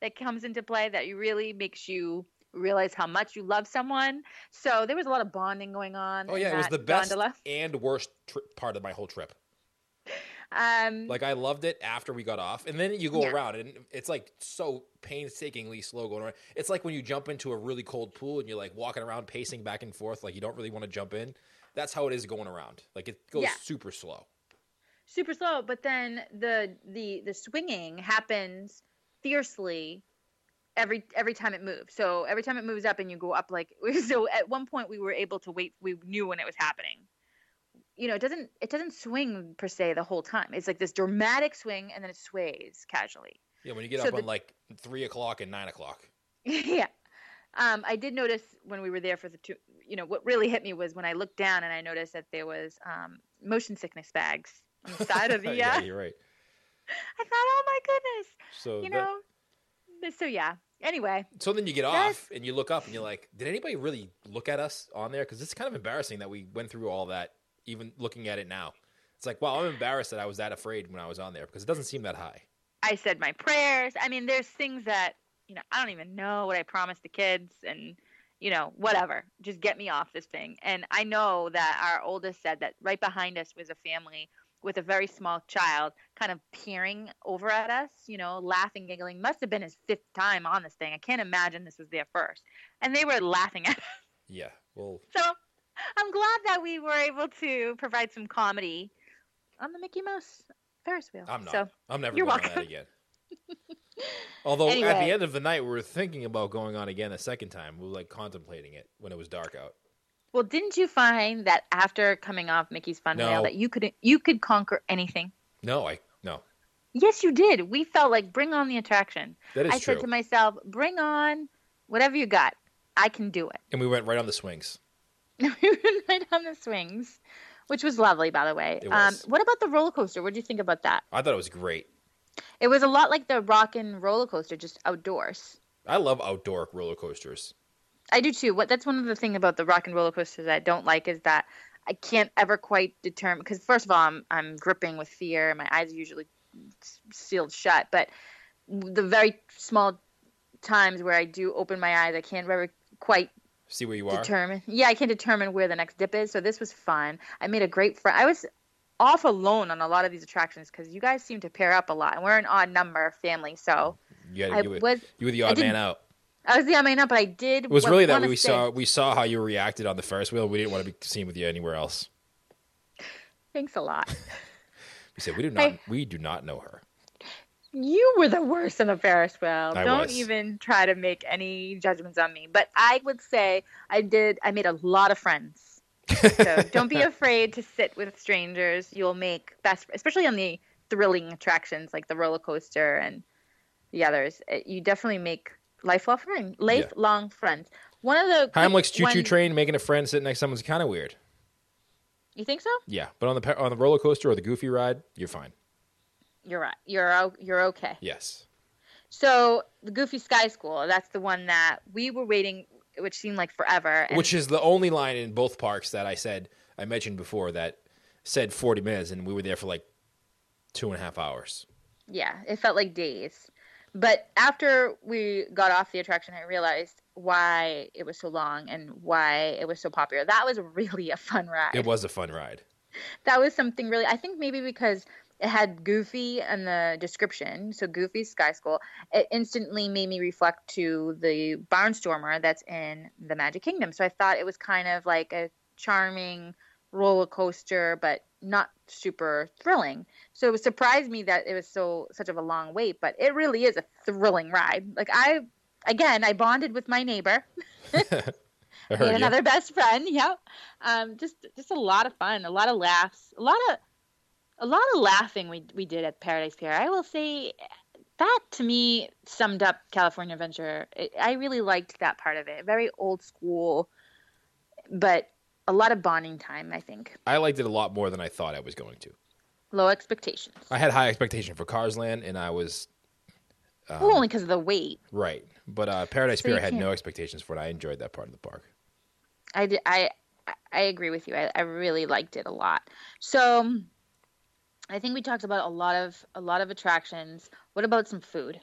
that comes into play that really makes you realize how much you love someone. So there was a lot of bonding going on. Oh yeah, it was the best gondola. and worst tri- part of my whole trip. Um, Like I loved it after we got off, and then you go Yeah. around, and it's like so painstakingly slow going around. It's like when you jump into a really cold pool and you're like walking around pacing back and forth, like you don't really want to jump in. That's how it is going around. Like it goes Yeah. super slow. super slow but then the the the swinging happens fiercely every every time it moves so every time it moves up and you go up like so at one point we were able to wait we knew when it was happening you know it doesn't it doesn't swing per se the whole time it's like this dramatic swing and then it sways casually Yeah, when you get So up on like three o'clock and nine o'clock. yeah. Um, I did notice when we were there for the two, you know, what really hit me was when I looked down and I noticed that there was um, motion sickness bags on the side of the. Uh, yeah, you're right. I thought, oh my goodness, So you that- know. So yeah. Anyway, So then you get That's- off and you look up and you're like, did anybody really look at us on there? Because it's kind of embarrassing that we went through all that, even looking at it now. It's like, wow, I'm embarrassed that I was that afraid when I was on there because it doesn't seem that high. I said my prayers. I mean, there's things that you know I don't even know what I promised the kids, and you know whatever. Just get me off this thing. And I know that our oldest said that right behind us was a family with a very small child, kind of peering over at us. You know, laughing, giggling. Must have been his fifth time on this thing. I can't imagine this was their first, and they were laughing at us. Yeah. Well, So glad that we were able to provide some comedy on the Mickey Mouse Ferris wheel. I'm not. So I'm never you're going on that again. Although at the end of the night, we were thinking about going on again a second time. We were like contemplating it when it was dark out. Well, didn't you find that after coming off Mickey's Fun No. Wheel that you could you could conquer anything? No, I no. Yes, you did. We felt like bring on the attraction. That is I true. said to myself, bring on whatever you got. I can do it. and we went right on the swings. we went right on the swings, which was lovely, by the way. Um, what about the roller coaster? What did you think about that? I thought it was great. It was a lot like the rock and roller coaster, just outdoors. I love outdoor roller coasters. I do too. What that's one of the things about the rock and roller coasters I don't like is that I can't ever quite determine because first of all I'm I'm gripping with fear. My eyes are usually sealed shut, but the very small times where I do open my eyes, I can't ever quite See where you are. determine. Yeah, I can determine where the next dip is. So this was fun. I made a great friend. I was off alone on a lot of these attractions because you guys seem to pair up a lot, and we're an odd number family. So you, had, I you, were, was you were the odd man out. I was the odd man out, but I did. It was wa- really that we say- saw we saw how you reacted on the Ferris wheel. We didn't want to be seen with you anywhere else. Thanks a lot. We said we do not Hey. we do not know her. You were the worst in the Ferris wheel. I Don't was. even try to make any judgments on me. But I would say I did. I made a lot of friends. So don't be afraid to sit with strangers. You'll make best, especially on the thrilling attractions like the roller coaster and the others. Uh, You definitely make lifelong friends. Lifelong friends. One of the Heimlich's Chew Chew Train making a friend sitting next to someone's kind of weird. You think so? Yeah, but on the on the roller coaster or the Goofy ride, you're fine. You're right. You're you're okay. Yes. So the Goofy Sky School. That's the one that we were waiting, which seemed like forever. And Which is the only line in both parks that I said I mentioned before that said 40 minutes, and we were there for like two and a half hours. yeah, it felt like days. But after we got off the attraction, I realized why it was so long and why it was so popular. That was really a fun ride. It was a fun ride. That was something really. I think maybe because it had Goofy in the description, so Goofy's Sky School, it instantly made me reflect to the Barnstormer that's in the Magic Kingdom. So I thought it was kind of like a charming roller coaster, but not super thrilling. So it surprised me that it was so such of a long wait, but it really is a thrilling ride. Like I, again, I bonded with my neighbor. I Made heard you. another best friend. Yep. Um, just just a lot of fun, a lot of laughs, a lot of a lot of laughing we we did at Paradise Pier. I will say that to me summed up California Adventure. It, I really liked that part of it. Very old school, but a lot of bonding time. I think I liked it a lot more than I thought I was going to. low expectations. I had high expectation for Cars Land, and I was um, well, only because of the wait. right. But uh, Paradise So Pier, I had no expectations for it. I enjoyed that part of the park. I did, I I agree with you. I, I really liked it a lot. So I think we talked about a lot of a lot of attractions. What about some food?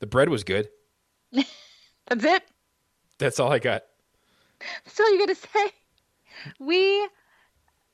The bread was good. That's it. That's all I got. That's all you got to say. We,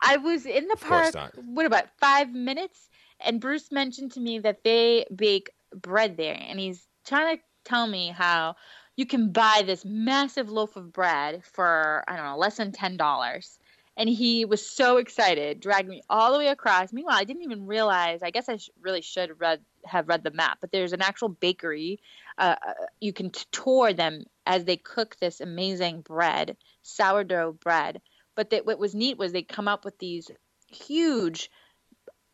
I was in the Of park. What about five minutes? And Bruce mentioned to me that they bake bread there, and he's trying to tell me how you can buy this massive loaf of bread for I don't know less than ten dollars. And he was so excited, dragged me all the way across. Meanwhile, I didn't even realize. I guess I sh- really should have read have read the map. But there's an actual bakery. Uh, uh, you can t- tour them as they cook this amazing bread, sourdough bread. But that what was neat was they come up with these huge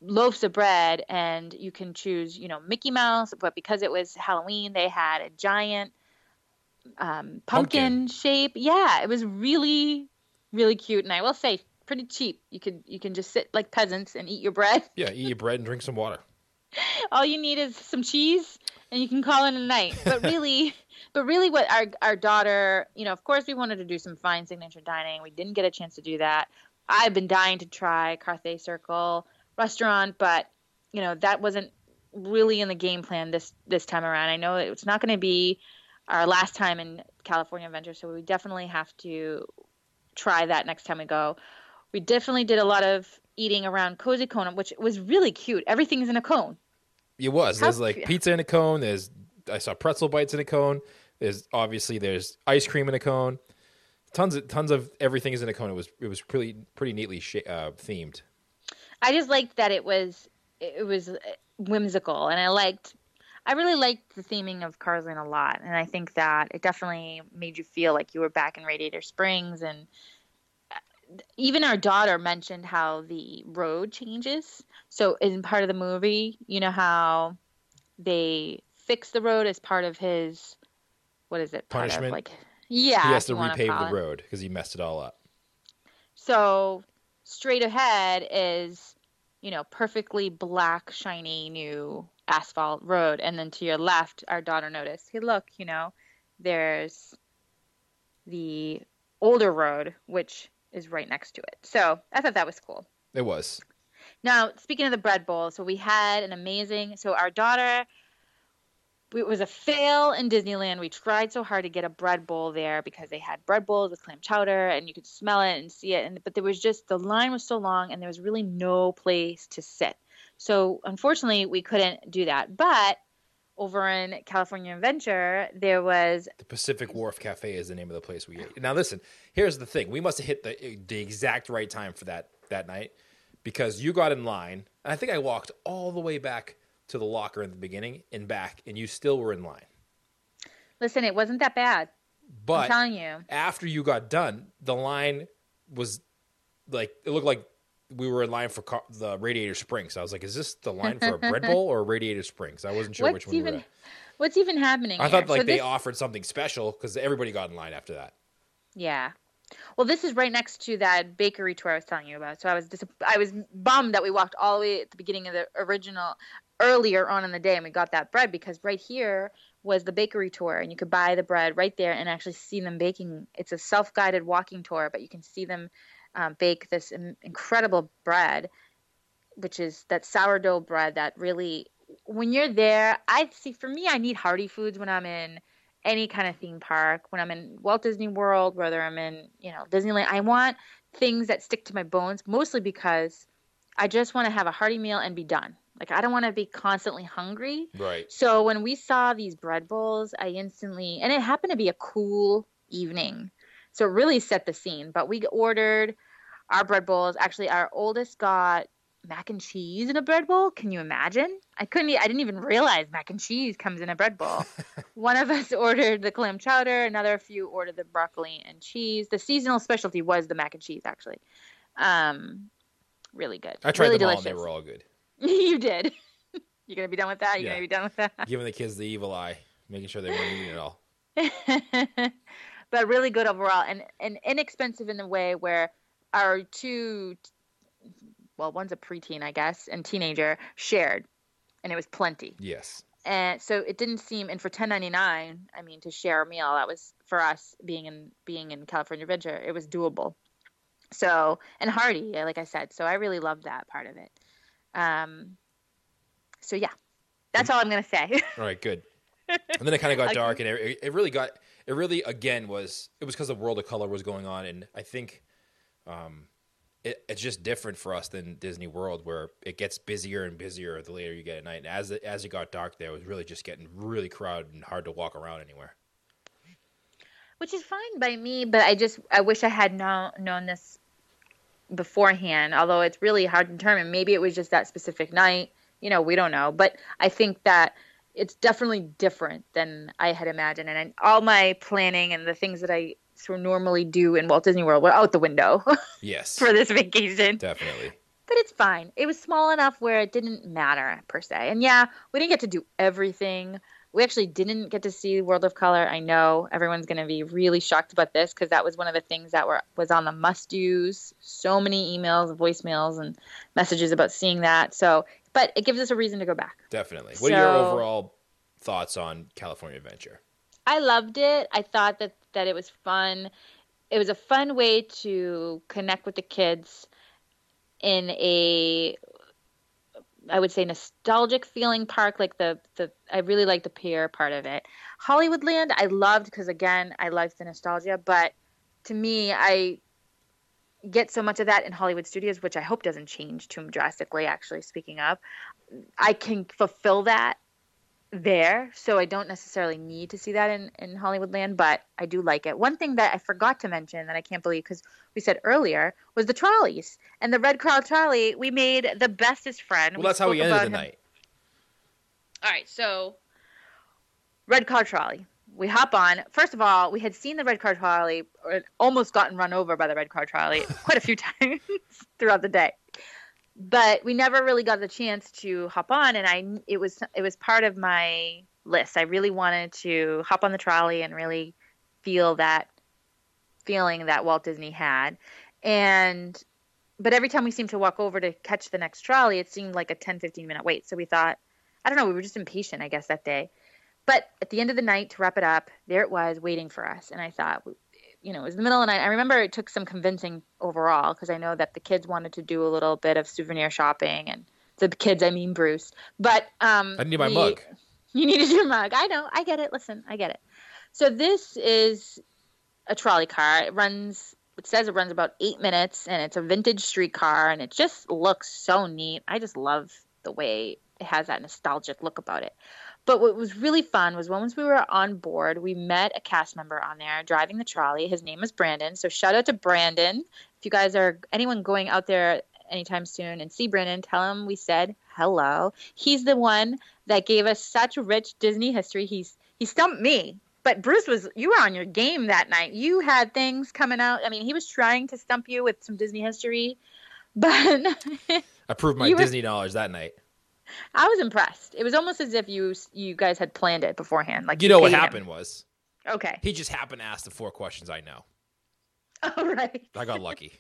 loaves of bread and you can choose you know mickey mouse but because it was halloween they had a giant um, pumpkin, Pumpkin. shape yeah it was really really cute and i will say pretty cheap. You could you can just sit like peasants and eat your bread. Yeah, eat your bread and drink some water. all you need is some cheese and you can call it a night. But really but really what our our daughter you know of course we wanted to do some fine signature dining. We didn't get a chance to do that. I've been dying to try carthay circle restaurant but you know that wasn't really in the game plan this this time around. I know it's not going to be our last time in california adventure so we definitely have to try that next time we go we definitely did a lot of eating around cozy cone which was really cute everything's in a cone It was. How There's like pizza in a cone. There's I saw pretzel bites in a cone. There's obviously there's ice cream in a cone. Tons of tons of everything is in a cone. It was it was pretty pretty neatly sh- uh, themed. I just liked that it was it was whimsical, and I liked I really liked the theming of Carsland a lot, and I think that it definitely made you feel like you were back in Radiator Springs, and uh, even our daughter mentioned how the road changes. So in part of the movie, you know how they fix the road as part of his what is it? Part of, Punishment? like yeah, he has to repave the road because he messed it all up. So straight ahead is, you know, perfectly black, shiny new asphalt road. And then to your left, our daughter noticed, hey, look, you know, there's the older road, which is right next to it. So I thought that was cool. It was. Now, speaking of the bread bowl, so we had an amazing. So our daughter, it was a fail in Disneyland. We tried so hard to get a bread bowl there because they had bread bowls with clam chowder, and you could smell it and see it. And but there was just the line was so long, and there was really no place to sit. So unfortunately, we couldn't do that. But over in California Adventure, there was The Pacific Wharf Cafe is the name of the place we ate. Now listen, here's the thing: we must have hit the the exact right time for that that night because you got in line, and I think I walked all the way back to the locker in the beginning and back, and you still were in line. listen, it wasn't that bad. But I'm telling you. after you got done, the line was like it looked like we were in line for the Radiator Springs. I was like, "Is this the line for a bread bowl or Radiator Springs?" I wasn't sure which What's one we were at. what's even happening? I thought like So they this- offered something special because everybody got in line after that. Yeah. Well, this is right next to that bakery tour I was telling you about. So I was dis- I was bummed that we walked all the way at the beginning of the original earlier on in the day and we got that bread because right here was the bakery tour and you could buy the bread right there and actually see them baking. It's a self-guided walking tour, but you can see them um, bake this in- incredible bread, which is that sourdough bread that really when you're there, I see for me I need hearty foods when I'm in any kind of theme park, when I'm in Walt Disney World, whether I'm in, you know, Disneyland, I want things that stick to my bones, mostly because I just want to have a hearty meal and be done. Like I don't want to be constantly hungry. Right. So when we saw these bread bowls, I instantly and it happened to be a cool evening. So it really set the scene. But we ordered our bread bowls. Actually, our oldest got mac and cheese in a bread bowl. Can you imagine? I couldn't. I didn't even realize mac and cheese comes in a bread bowl. One of us ordered the clam chowder. Another few ordered the broccoli and cheese. The seasonal specialty was the mac and cheese, actually. Um, really good. I tried really them all and they were all good. you did. You're gonna be done with that? You Yeah. gonna be done with that? Giving the kids the evil eye, making sure they weren't eating it all. But really good overall and, and inexpensive in the way where our two well one's a preteen i guess and teenager shared and it was plenty. Yes. and so it didn't seem and for 10.99 i mean to share a meal that was for us being in being in california adventure it was doable. So and hearty like i said so i really loved that part of it. Um so yeah. That's all i'm gonna say. All right, good. And then it kind of got dark, and it, it really got it really again was it was because the World of Color was going on, and I think um, it, it's just different for us than Disney World, where it gets busier and busier the later you get at night. And as it, as it got dark, there was really just getting really crowded and hard to walk around anywhere. which is fine by me but i just i wish i had known known this beforehand although it's really hard to determine maybe it was just that specific night you know we don't know but i think that it's definitely different than i had imagined and I, all my planning and the things that i sort of normally do in walt disney world were out the window Yes, for this vacation definitely. but it's fine. It was small enough where it didn't matter per se. And yeah, we didn't get to do everything. We actually didn't get to see World of Color. I know everyone's going to be really shocked about this because that was one of the things that were was on the must use. So many emails, voicemails, and messages about seeing that. So, but it gives us a reason to go back. Definitely. What so, are your overall thoughts on California Adventure? I loved it. I thought that that it was fun. It was a fun way to connect with the kids in a I would say nostalgic feeling park. Like the the I really like the pier part of it. Hollywoodland I loved because again I liked the nostalgia, but to me I get so much of that in Hollywood studios, which I hope doesn't change too drastically. Actually, speaking of, I can fulfill that there, so I don't necessarily need to see that in in Hollywoodland, but I do like it. One thing that I forgot to mention that I can't believe because we said earlier was the trolleys and the Red Car trolley. We made the bestest friend. Well, we that's how we ended the him. night. All right, so Red Car trolley. We hop on. First of all, we had seen the red car trolley, or almost gotten run over by the red car trolley quite a few times throughout the day. But we never really got the chance to hop on and i it was it was part of my list. I really wanted to hop on the trolley and really feel that feeling that walt disney had. And but every time we seemed to walk over to catch the next trolley it seemed like a 10 15 minute wait. So we thought i don't know we were just impatient i guess that day but at the end of the night to wrap it up there it was waiting for us and i thought you know, it was the middle of the night. I remember it took some convincing overall because I know that the kids wanted to do a little bit of souvenir shopping, and the kids, I mean Bruce. But um, I need my we, mug. You needed your mug. I know. I get it. Listen, I get it. So this is a trolley car. It runs. It says it runs about eight minutes, and it's a vintage streetcar, and it just looks so neat. I just love the way it has that nostalgic look about it. But what was really fun was once we were on board, we met a cast member on there driving the trolley. His name was Brandon. So shout out to Brandon. If you guys are anyone going out there anytime soon and see Brandon, tell him we said hello. He's the one that gave us such rich Disney history. He's he stumped me. But Bruce was you were on your game that night. You had things coming out. I mean, he was trying to stump you with some Disney history, but I proved my Disney knowledge that night. I was impressed. It was almost as if you you guys had planned it beforehand. Like you, know what happened him. was. Okay. He just happened to ask the four questions I know. All right. I got lucky.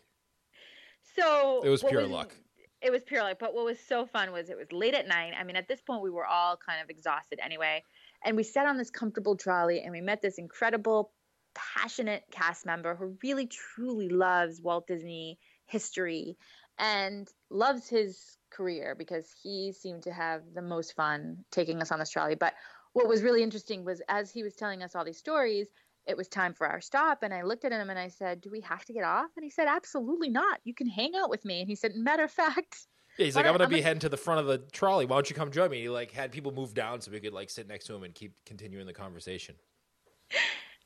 so it was pure was, luck. It was pure luck. But what was so fun was it was late at night. I mean, at this point we were all kind of exhausted anyway, and we sat on this comfortable trolley and we met this incredible, passionate cast member who really truly loves Walt Disney history and loves his career because he seemed to have the most fun taking us on this trolley. But what was really interesting was as he was telling us all these stories, it was time for our stop. And I looked at him and I said, Do we have to get off? And he said, Absolutely not. You can hang out with me. And he said, Matter of fact, yeah, he's like, I'm gonna I'm be heading to the front of the trolley. Why don't you come join me? He like had people move down so we could like sit next to him and keep continuing the conversation.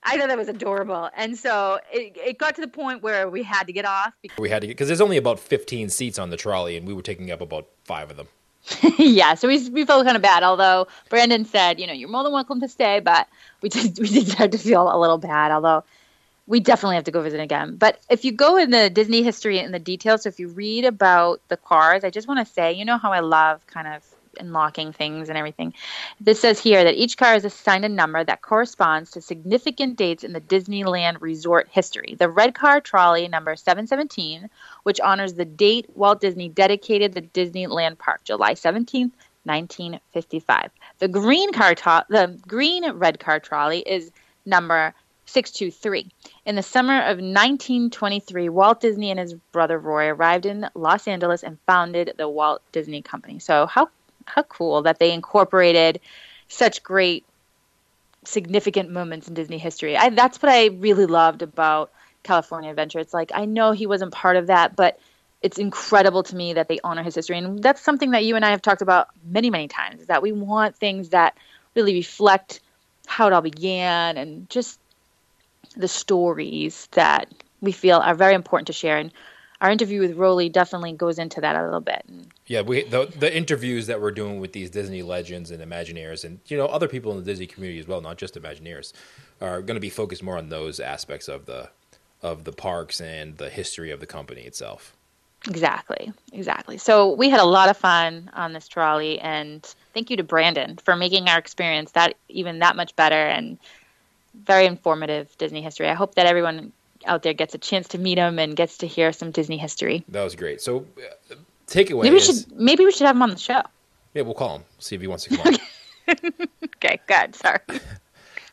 I thought that was adorable, and so it, it got to the point where we had to get off. Because... We had to get, because there's only about 15 seats on the trolley, and we were taking up about five of them. yeah, so we we felt kind of bad. Although Brandon said, you know, you're more than welcome to stay, but we did we did start to feel a little bad. Although we definitely have to go visit again. But if you go in the Disney history and the details, so if you read about the cars, I just want to say, you know how I love kind of unlocking things and everything. This says here that each car is assigned a number that corresponds to significant dates in the Disneyland resort history. The red car trolley number 717, which honors the date Walt Disney dedicated the Disneyland park, July 17th, 1955. The green car to- the green red car trolley is number 623. In the summer of 1923, Walt Disney and his brother Roy arrived in Los Angeles and founded the Walt Disney Company. So, how how cool that they incorporated such great significant moments in Disney history. I, that's what I really loved about California Adventure. It's like I know he wasn't part of that, but it's incredible to me that they honor his history, and that's something that you and I have talked about many, many times. Is that we want things that really reflect how it all began and just the stories that we feel are very important to share. And our interview with Rolly definitely goes into that a little bit. Yeah, we the, the interviews that we're doing with these Disney legends and Imagineers, and you know other people in the Disney community as well, not just Imagineers, are going to be focused more on those aspects of the of the parks and the history of the company itself. Exactly, exactly. So we had a lot of fun on this trolley, and thank you to Brandon for making our experience that even that much better and very informative Disney history. I hope that everyone out there gets a chance to meet him and gets to hear some Disney history. That was great. So, uh, takeaway. Maybe we is, should maybe we should have him on the show. Yeah, we'll call him. See if he wants to come on. Okay, good. Sorry.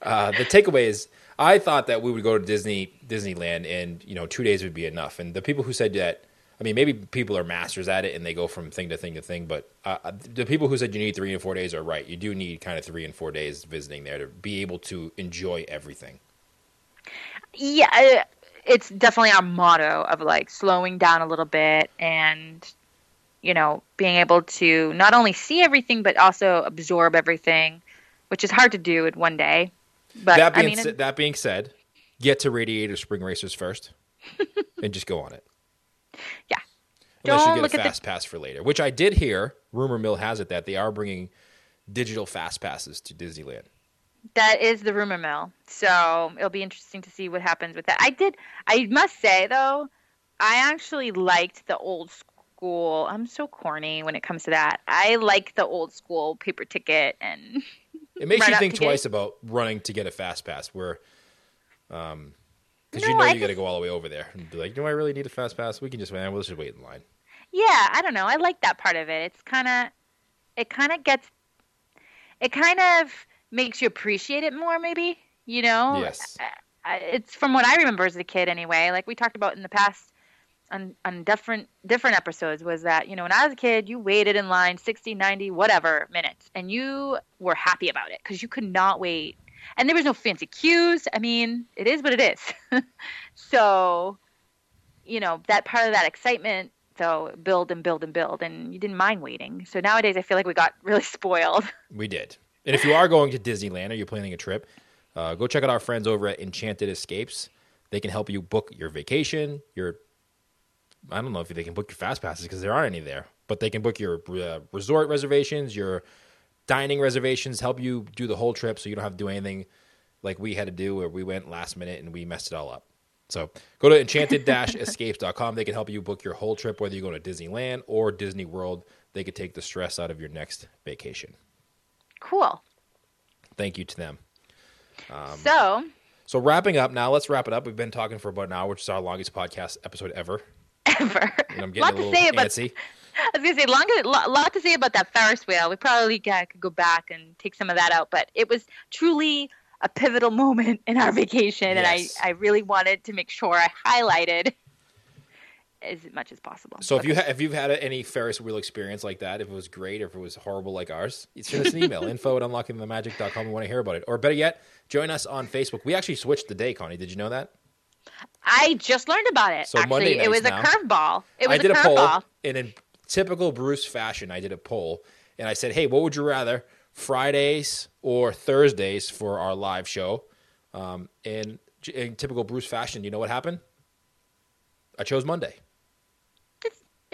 Uh, the takeaway is, I thought that we would go to Disney Disneyland, and you know, two days would be enough. And the people who said that, I mean, maybe people are masters at it and they go from thing to thing to thing. But uh, the people who said you need three and four days are right. You do need kind of three and four days visiting there to be able to enjoy everything. Yeah, it's definitely our motto of like slowing down a little bit and you know being able to not only see everything but also absorb everything, which is hard to do in one day. But that I being mean, sa- that being said, get to Radiator Spring Racers first, and just go on it. Yeah. Unless Don't you look get a at the- fast pass for later, which I did hear. Rumor mill has it that they are bringing digital fast passes to Disneyland. That is the rumor mill. So it'll be interesting to see what happens with that. I did. I must say though, I actually liked the old school. I'm so corny when it comes to that. I like the old school paper ticket and It makes you think get- twice about running to get a fast pass, where, um, because you know I you got to go all the way over there and be like, do I really need a fast pass? We can just, man, we'll just wait in line. yeah, I don't know. I like that part of it. It's kind of, it kind of gets, it kind of makes you appreciate it more. Maybe you know. Yes. It's from what I remember as a kid, anyway. Like we talked about in the past on on different different episodes was that you know when I was a kid you waited in line 60 90 whatever minutes and you were happy about it because you could not wait and there was no fancy cues I mean it is what it is so you know that part of that excitement so build and build and build and you didn't mind waiting so nowadays I feel like we got really spoiled We did. And if you are going to Disneyland or you're planning a trip, uh, go check out our friends over at Enchanted Escapes. They can help you book your vacation, your I don't know if they can book your fast passes because there aren't any there, but they can book your uh, resort reservations, your dining reservations, help you do the whole trip so you don't have to do anything like we had to do where we went last minute and we messed it all up. So go to enchanted-escapes.com. They can help you book your whole trip, whether you're going to Disneyland or Disney World. They could take the stress out of your next vacation. Cool Thank you to them. Um, so So wrapping up now, let's wrap it up. We've been talking for about an hour, which is our longest podcast episode ever. ever And I'm getting a to little about antsy. I was gonna say long, lot, lot to say about that Ferris wheel. We probably uh, could go back and take some of that out, but it was truly a pivotal moment in our vacation, and I, I really wanted to make sure I highlighted as much as possible. So if you ha- if you've had any Ferris wheel experience like that, if it was great or if it was horrible like ours, send us an email info at unlockingthemagic.com. We want to hear about it. Or better yet, join us on Facebook. We actually switched the day, Connie. Did you know that? I just learned about it. So Actually, Monday it was nights a curveball. It was I did a, a poll, curveball. and in typical Bruce fashion, I did a poll, and I said, "Hey, what would you rather, Fridays or Thursdays for our live show?" Um, and in typical Bruce fashion, you know what happened? I chose Monday.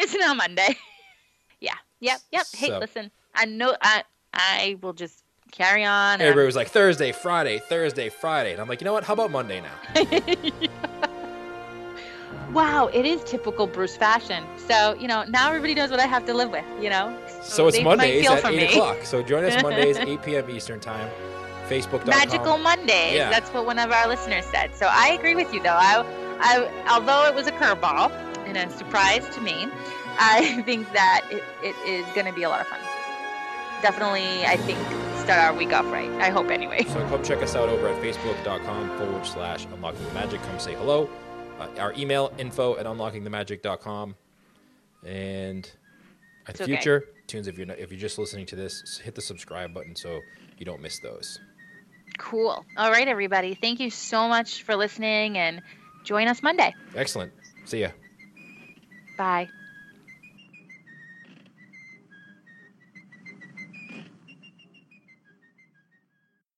It's not Monday. yeah. Yep. Yep. Hey, So- listen. I know. I I will just carry on. and- Everybody was like Thursday, Friday, Thursday, Friday, and I'm like, you know what? How about Monday now? Wow, it is typical Bruce fashion. So, you know, now everybody knows what I have to live with, you know? So it's they Mondays at eight me. o'clock. So join us Mondays, eight p.m. Eastern time. Facebook.com. Magical Mondays. Yeah. That's what one of our listeners said. So I agree with you, though. I, I, although it was a curveball and a surprise to me, I think that it, it is going to be a lot of fun. Definitely, I think, start our week off right. I hope, anyway. So come check us out over at facebook.com forward slash unlocking the magic. Come say hello. Uh, our email info at unlockingthemagic.com. And at It's okay. future tunes, if you're not, if you're just listening to this, hit the subscribe button so you don't miss those. Cool. All right, everybody. Thank you so much for listening and join us Monday. Excellent. See ya. Bye.